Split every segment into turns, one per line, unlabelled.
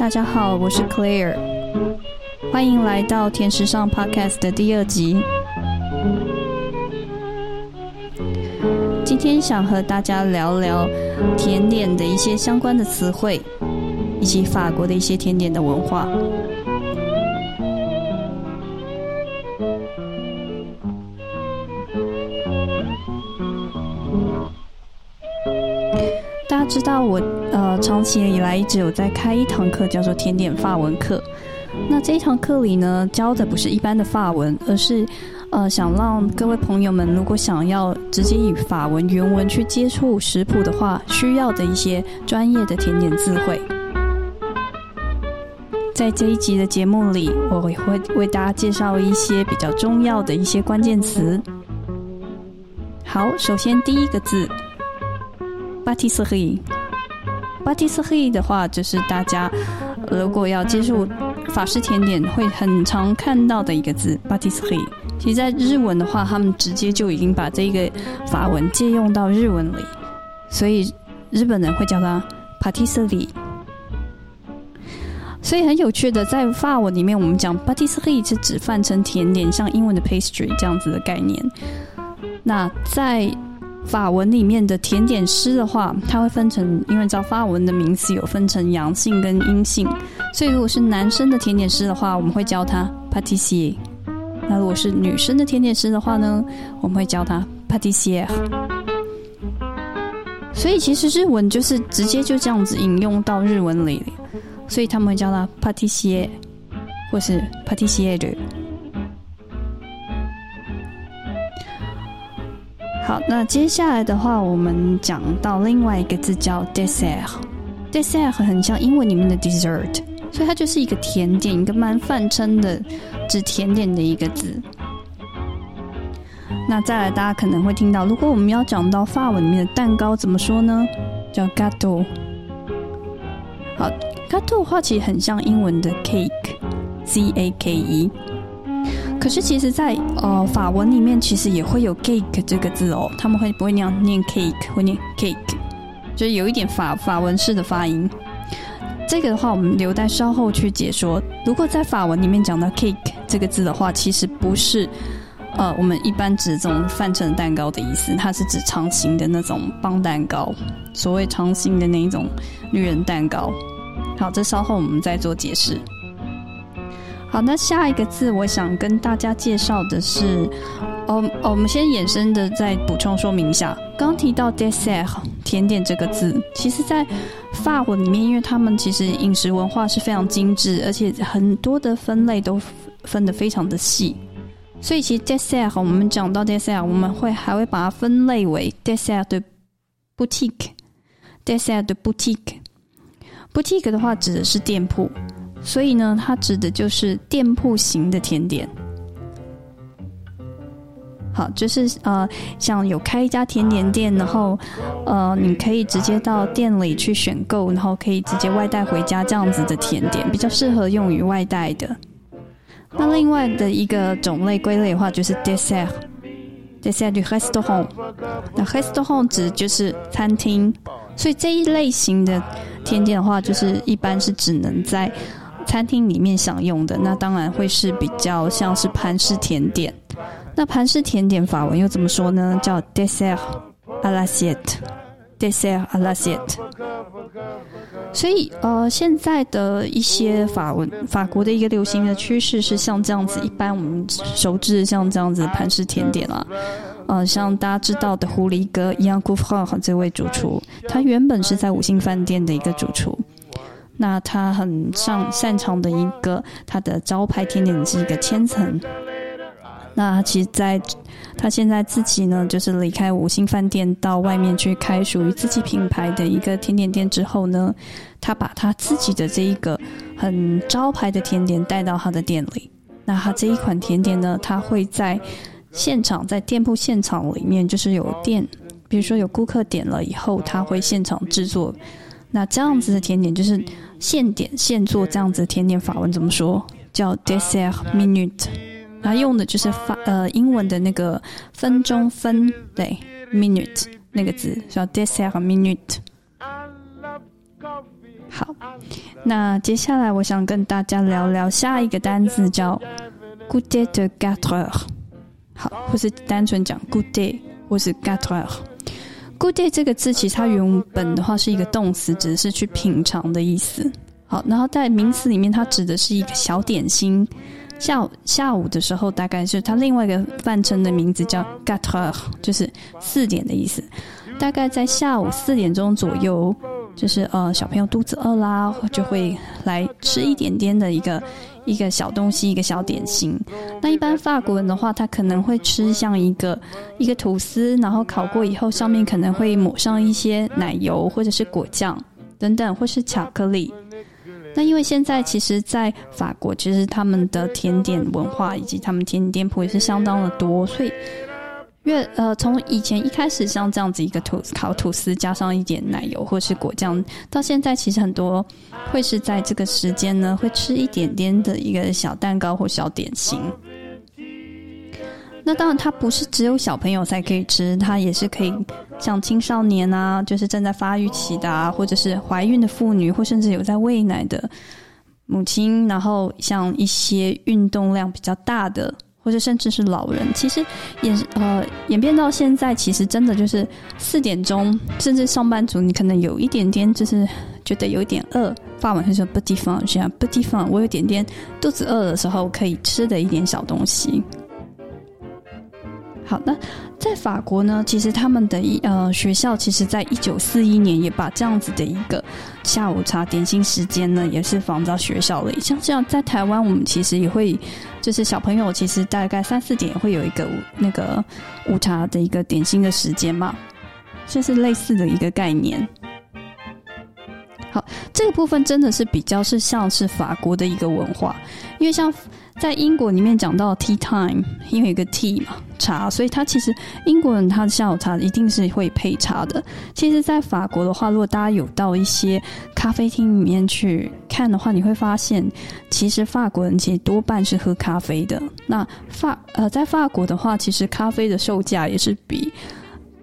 大家好，我是 Claire，欢迎来到甜食上 Podcast 的第二集。今天想和大家聊聊甜点的一些相关的词汇，以及法国的一些甜点的文化。知道我呃长期以来一直有在开一堂课，叫做甜点法文课。那这一堂课里呢，教的不是一般的法文，而是呃想让各位朋友们，如果想要直接以法文原文去接触食谱的话，需要的一些专业的甜点智慧。在这一集的节目里，我会为大家介绍一些比较重要的一些关键词。好，首先第一个字。巴蒂斯黑，巴蒂斯黑的话，就是大家如果要接触法式甜点，会很常看到的一个字。巴蒂斯黑，其实，在日文的话，他们直接就已经把这个法文借用到日文里，所以日本人会叫它帕蒂斯里。所以很有趣的，在法文里面，我们讲巴蒂斯黑是指泛称甜点，像英文的 pastry 这样子的概念。那在法文里面的甜点师的话，它会分成，因为照法文的名词有分成阳性跟阴性，所以如果是男生的甜点师的话，我们会叫他 patissier；那如果是女生的甜点师的话呢，我们会叫他 patissier。所以其实日文就是直接就这样子引用到日文里，所以他们会叫他 patissier 或是 patissier。那接下来的话，我们讲到另外一个字叫 dessert。dessert 很像英文里面的 dessert，所以它就是一个甜点，一个蛮泛称的指甜点的一个字。那再来，大家可能会听到，如果我们要讲到法文里面的蛋糕，怎么说呢？叫 gâteau。好，gâteau 的话其实很像英文的 cake，c a k e。可是其实，在呃法文里面，其实也会有 cake 这个字哦。他们会不会那样念 cake，会念 cake，就是有一点法法文式的发音。这个的话，我们留待稍后去解说。如果在法文里面讲到 cake 这个字的话，其实不是呃我们一般指这种泛称蛋糕的意思，它是指长形的那种棒蛋糕，所谓长形的那一种女人蛋糕。好，这稍后我们再做解释。好，那下一个字我想跟大家介绍的是，哦，我们先衍生的再补充说明一下。刚提到 dessert 甜点这个字，其实在法文里面，因为他们其实饮食文化是非常精致，而且很多的分类都分得非常的细，所以其实 dessert 我们讲到 dessert，我们会还会把它分类为 dessert 的 boutique，dessert 的 boutique，boutique 的话指的是店铺。所以呢，它指的就是店铺型的甜点。好，就是呃，像有开一家甜点店，然后呃，你可以直接到店里去选购，然后可以直接外带回家这样子的甜点，比较适合用于外带的。那另外的一个种类归类的话，就是 dessert，dessert du restaurant。那 restaurant 指就是餐厅，所以这一类型的甜点的话，就是一般是只能在餐厅里面享用的，那当然会是比较像是盘式甜点。那盘式甜点法文又怎么说呢？叫 dessert à l'assiette，dessert à l'assiette。所以呃，现在的一些法文法国的一个流行的趋势是像这样子，一般我们熟知像这样子盘式甜点啦。呃，像大家知道的狐狸哥一样 g o u f r 这位主厨，他原本是在五星饭店的一个主厨。那他很擅擅长的一个，他的招牌甜点是一个千层。那其实，在他现在自己呢，就是离开五星饭店，到外面去开属于自己品牌的一个甜点店之后呢，他把他自己的这一个很招牌的甜点带到他的店里。那他这一款甜点呢，他会在现场，在店铺现场里面，就是有店，比如说有顾客点了以后，他会现场制作。那这样子的甜点就是现点现做，这样子的甜点法文怎么说？叫 dessert minute，它用的就是法呃英文的那个分钟分对 minute 那个字叫 dessert minute。好，那接下来我想跟大家聊聊下一个单词，叫 good day de quatre。好，或是单纯讲 good day，或是 quatre。Good day 这个字其实它原本的话是一个动词，指的是去品尝的意思。好，然后在名词里面，它指的是一个小点心。下午下午的时候，大概是它另外一个泛称的名字叫 g a t r e 就是四点的意思。大概在下午四点钟左右。就是呃，小朋友肚子饿啦，就会来吃一点点的一个一个小东西，一个小点心。那一般法国人的话，他可能会吃像一个一个吐司，然后烤过以后，上面可能会抹上一些奶油或者是果酱等等，或是巧克力。那因为现在其实，在法国，其实他们的甜点文化以及他们甜点店铺也是相当的多，所以。因为呃，从以前一开始像这样子一个吐烤吐司，加上一点奶油或是果酱，到现在其实很多会是在这个时间呢，会吃一点点的一个小蛋糕或小点心。那当然，它不是只有小朋友才可以吃，它也是可以像青少年啊，就是正在发育期的啊，或者是怀孕的妇女，或甚至有在喂奶的母亲，然后像一些运动量比较大的。或者甚至是老人，其实演呃演变到现在，其实真的就是四点钟，甚至上班族，你可能有一点点就是觉得有一点饿，发完就说不地方，这样不地方，我有点点肚子饿的时候可以吃的一点小东西。好，那在法国呢？其实他们的一呃学校，其实在一九四一年也把这样子的一个下午茶点心时间呢，也是放到学校里。像这样，在台湾我们其实也会，就是小朋友其实大概三四点会有一个那个午茶的一个点心的时间嘛，这是类似的一个概念。好，这个部分真的是比较是像是法国的一个文化，因为像。在英国里面讲到 tea time，因为有个 tea 嘛茶，所以它其实英国人他的下午茶一定是会配茶的。其实，在法国的话，如果大家有到一些咖啡厅里面去看的话，你会发现，其实法国人其实多半是喝咖啡的。那法呃，在法国的话，其实咖啡的售价也是比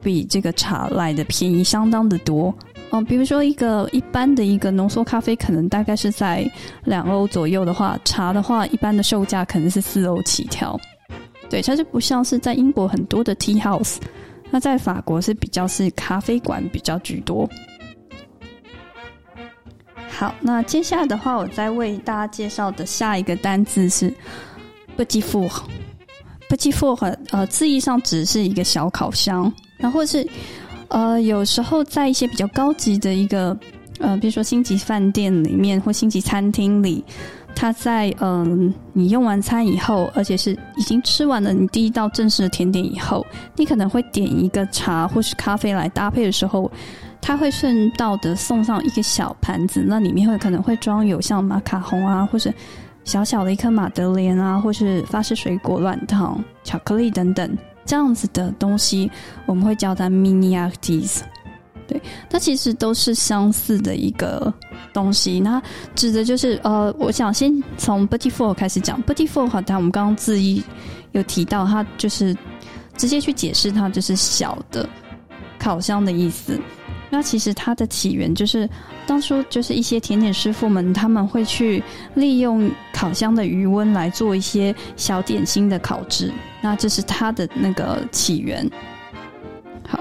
比这个茶来的便宜相当的多。嗯，比如说一个一般的一个浓缩咖啡，可能大概是在两欧左右的话，茶的话，一般的售价可能是四欧起跳。对，它就不像是在英国很多的 tea house，那在法国是比较是咖啡馆比较居多。好，那接下来的话，我再为大家介绍的下一个单字是 b e t i f o u r b e t i f o u r 呃，字义上只是一个小烤箱，然后是。呃，有时候在一些比较高级的一个，呃，比如说星级饭店里面或星级餐厅里，他在嗯，你用完餐以后，而且是已经吃完了你第一道正式的甜点以后，你可能会点一个茶或是咖啡来搭配的时候，他会顺道的送上一个小盘子，那里面会可能会装有像马卡龙啊，或者小小的一颗马德莲啊，或是法式水果软糖、巧克力等等。这样子的东西，我们会叫它 mini artis 对，它其实都是相似的一个东西。那指的就是呃，我想先从 b u t t y four 开始讲 b u t t y four 好，它我们刚刚字义有提到，它就是直接去解释它就是小的烤箱的意思。那其实它的起源就是当初就是一些甜点师傅们他们会去利用烤箱的余温来做一些小点心的烤制，那这是它的那个起源。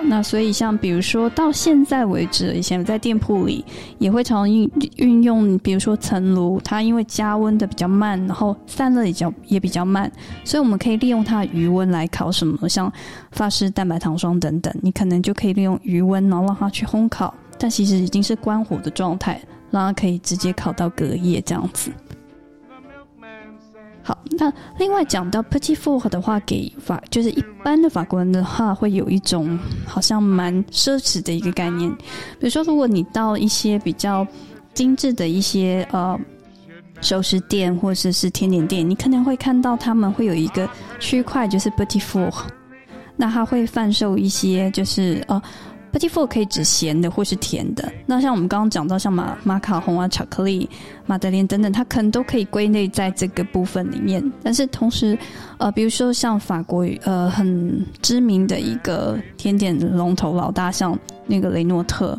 那所以像比如说到现在为止，以前在店铺里也会常运运用，比如说层炉，它因为加温的比较慢，然后散热也较也比较慢，所以我们可以利用它的余温来烤什么，像法式蛋白糖霜等等，你可能就可以利用余温，然后让它去烘烤，但其实已经是关火的状态，让它可以直接烤到隔夜这样子。好，那另外讲到 petit four 的话，给法就是一般的法国人的话，会有一种好像蛮奢侈的一个概念。比如说，如果你到一些比较精致的一些呃熟食店或者是甜点店，你可能会看到他们会有一个区块，就是 petit four，那他会贩售一些就是呃。Petit four 可以指咸的或是甜的。那像我们刚刚讲到，像马马卡龙啊、巧克力、马德莲等等，它可能都可以归类在这个部分里面。但是同时，呃，比如说像法国呃很知名的一个甜点龙头老大，像那个雷诺特，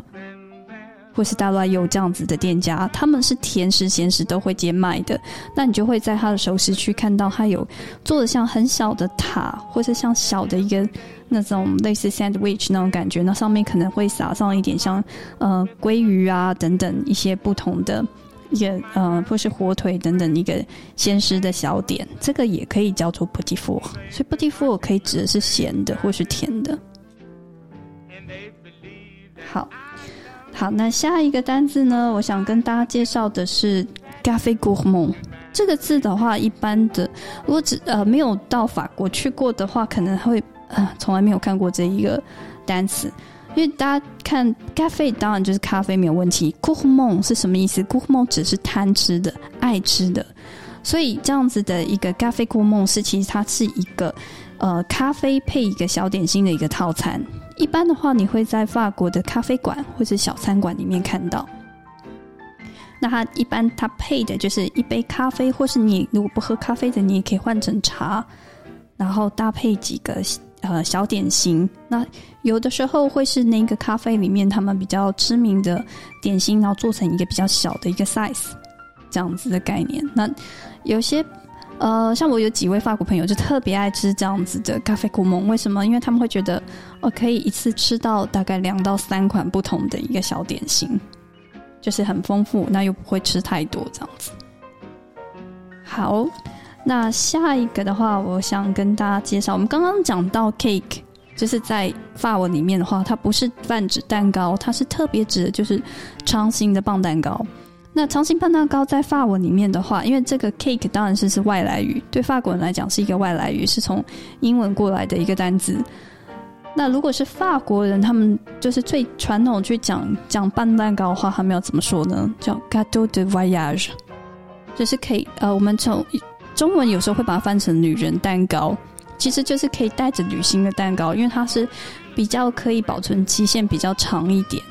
或是大乱有这样子的店家，他们是甜食、咸食都会兼卖的。那你就会在他的熟食区看到他有做的像很小的塔，或是像小的一个那种类似 sandwich 那种感觉，那上面可能会撒上一点像呃鲑鱼啊等等一些不同的一个呃或是火腿等等一个鲜食的小点，这个也可以叫做 p o t i f o 所以 p o t i f o 可以指的是咸的或是甜的。好，好，那下一个单字呢？我想跟大家介绍的是 g a f e g o u r m o n 这个字的话，一般的如果只呃没有到法国去过的话，可能会呃从来没有看过这一个单词。因为大家看 g a f e 当然就是咖啡没有问题 g o u r m o n 是什么意思 g o u r m o n 只是贪吃的、爱吃的，所以这样子的一个 g a f e g o u r m o n 是其实它是一个呃咖啡配一个小点心的一个套餐。一般的话，你会在法国的咖啡馆或者小餐馆里面看到。那它一般它配的就是一杯咖啡，或是你如果不喝咖啡的，你也可以换成茶，然后搭配几个呃小点心。那有的时候会是那个咖啡里面他们比较知名的点心，然后做成一个比较小的一个 size 这样子的概念。那有些。呃，像我有几位法国朋友就特别爱吃这样子的咖啡古蒙，为什么？因为他们会觉得，哦，可以一次吃到大概两到三款不同的一个小点心，就是很丰富，那又不会吃太多这样子。好，那下一个的话，我想跟大家介绍，我们刚刚讲到 cake，就是在法文里面的话，它不是泛指蛋糕，它是特别指的就是长形的棒蛋糕。那长形棒蛋糕在法文里面的话，因为这个 cake 当然是是外来语，对法国人来讲是一个外来语，是从英文过来的一个单字。那如果是法国人，他们就是最传统去讲讲半蛋糕的话，他们要怎么说呢？叫 gâteau de voyage，就是可以呃，我们从中文有时候会把它翻成女人蛋糕，其实就是可以带着旅行的蛋糕，因为它是比较可以保存期限比较长一点。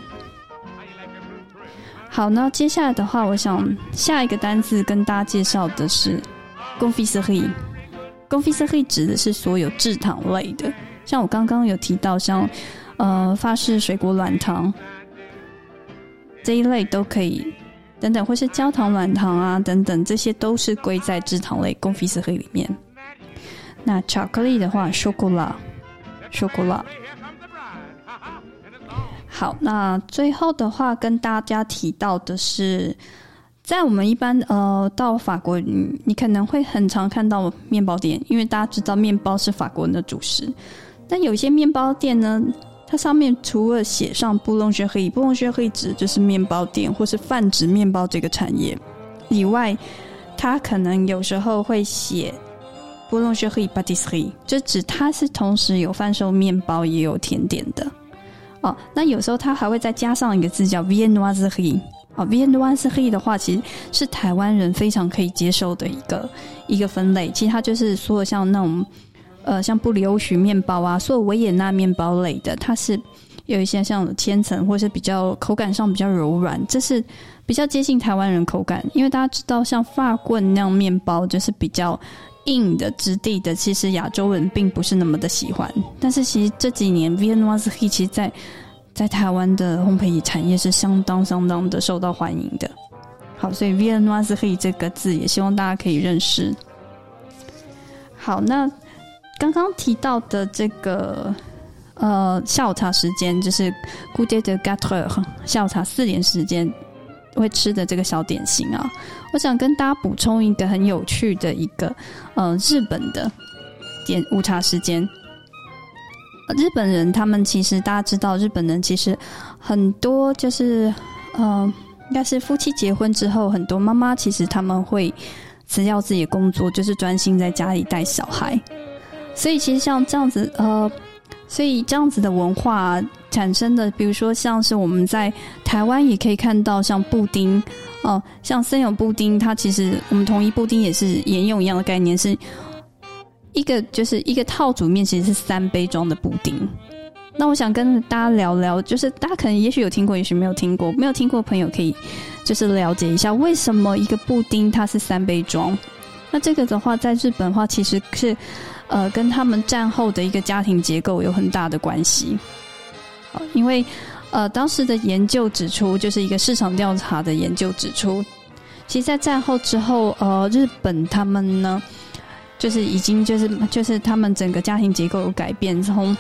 好，那接下来的话，我想下一个单字跟大家介绍的是 “confiserie”。confiserie 指的是所有制糖类的，像我刚刚有提到，像呃法式水果软糖这一类都可以，等等，或是焦糖软糖啊等等，这些都是归在制糖类 confiserie 里面。那巧克力的话，chocolat，chocolat。好，那最后的话跟大家提到的是，在我们一般呃到法国，你可能会很常看到面包店，因为大家知道面包是法国人的主食。但有些面包店呢，它上面除了写上布隆学黑，布隆学黑指就是面包店或是泛指面包这个产业以外，它可能有时候会写布隆学黑巴蒂斯黑就指它是同时有贩售面包也有甜点的。哦，那有时候它还会再加上一个字叫 “viennoiserie”。啊，“viennoiserie” 的话，其实是台湾人非常可以接受的一个一个分类。其实它就是所有像那种呃，像布里欧许面包啊，所有维也纳面包类的，它是有一些像千层，或是比较口感上比较柔软，这是比较接近台湾人口感。因为大家知道，像发棍那样面包就是比较。硬的质地的，其实亚洲人并不是那么的喜欢。但是其实这几年 Vienna's he 其实在在台湾的烘焙产业是相当相当的受到欢迎的。好，所以 Vienna's he 这个字也希望大家可以认识。好，那刚刚提到的这个呃下午茶时间，就是 Good day 的 Gatter 下午茶四点时间。会吃的这个小点心啊，我想跟大家补充一个很有趣的一个呃日本的点午茶时间。日本人他们其实大家知道，日本人其实很多就是呃，应该是夫妻结婚之后，很多妈妈其实他们会辞掉自己的工作，就是专心在家里带小孩。所以其实像这样子呃。所以这样子的文化产生的，比如说像是我们在台湾也可以看到，像布丁哦，像森永布丁，它其实我们统一布丁也是沿用一样的概念，是一个就是一个套组面，其实是三杯装的布丁。那我想跟大家聊聊，就是大家可能也许有听过，也许没有听过，没有听过的朋友可以就是了解一下，为什么一个布丁它是三杯装？那这个的话，在日本的话，其实是。呃，跟他们战后的一个家庭结构有很大的关系，因为呃，当时的研究指出，就是一个市场调查的研究指出，其实，在战后之后，呃，日本他们呢，就是已经就是就是他们整个家庭结构有改变，从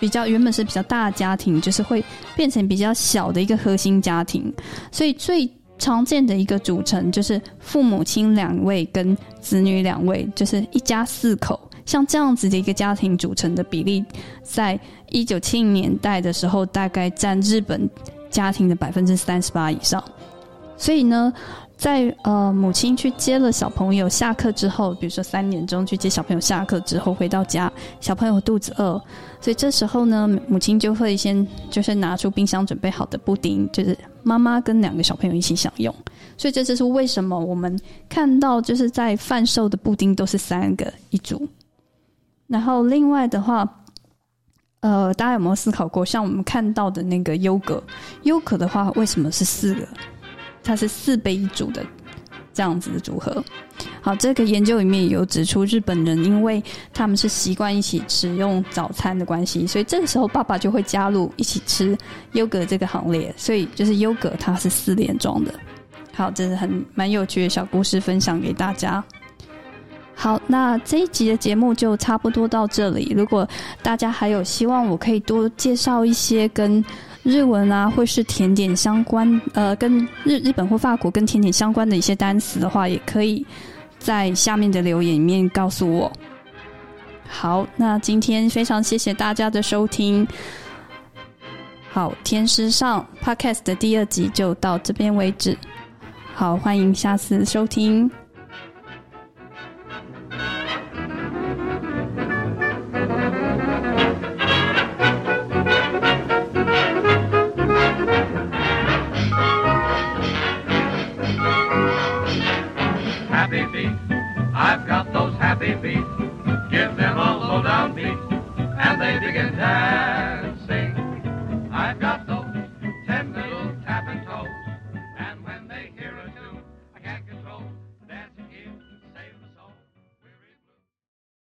比较原本是比较大的家庭，就是会变成比较小的一个核心家庭，所以最常见的一个组成就是父母亲两位跟子女两位，就是一家四口。像这样子的一个家庭组成的比例，在一九七零年代的时候，大概占日本家庭的百分之三十八以上。所以呢，在呃母亲去接了小朋友下课之后，比如说三点钟去接小朋友下课之后回到家，小朋友肚子饿，所以这时候呢，母亲就会先就是拿出冰箱准备好的布丁，就是妈妈跟两个小朋友一起享用。所以这就是为什么我们看到就是在贩售的布丁都是三个一组。然后另外的话，呃，大家有没有思考过，像我们看到的那个优格，优格的话，为什么是四个？它是四杯一组的这样子的组合。好，这个研究里面有指出，日本人因为他们是习惯一起吃用早餐的关系，所以这个时候爸爸就会加入一起吃优格这个行列。所以就是优格它是四连装的。好，这是很蛮有趣的小故事，分享给大家。好，那这一集的节目就差不多到这里。如果大家还有希望，我可以多介绍一些跟日文啊，或是甜点相关，呃，跟日日本或法国跟甜点相关的一些单词的话，也可以在下面的留言里面告诉我。好，那今天非常谢谢大家的收听。好，天师上 Podcast 的第二集就到这边为止。好，欢迎下次收听。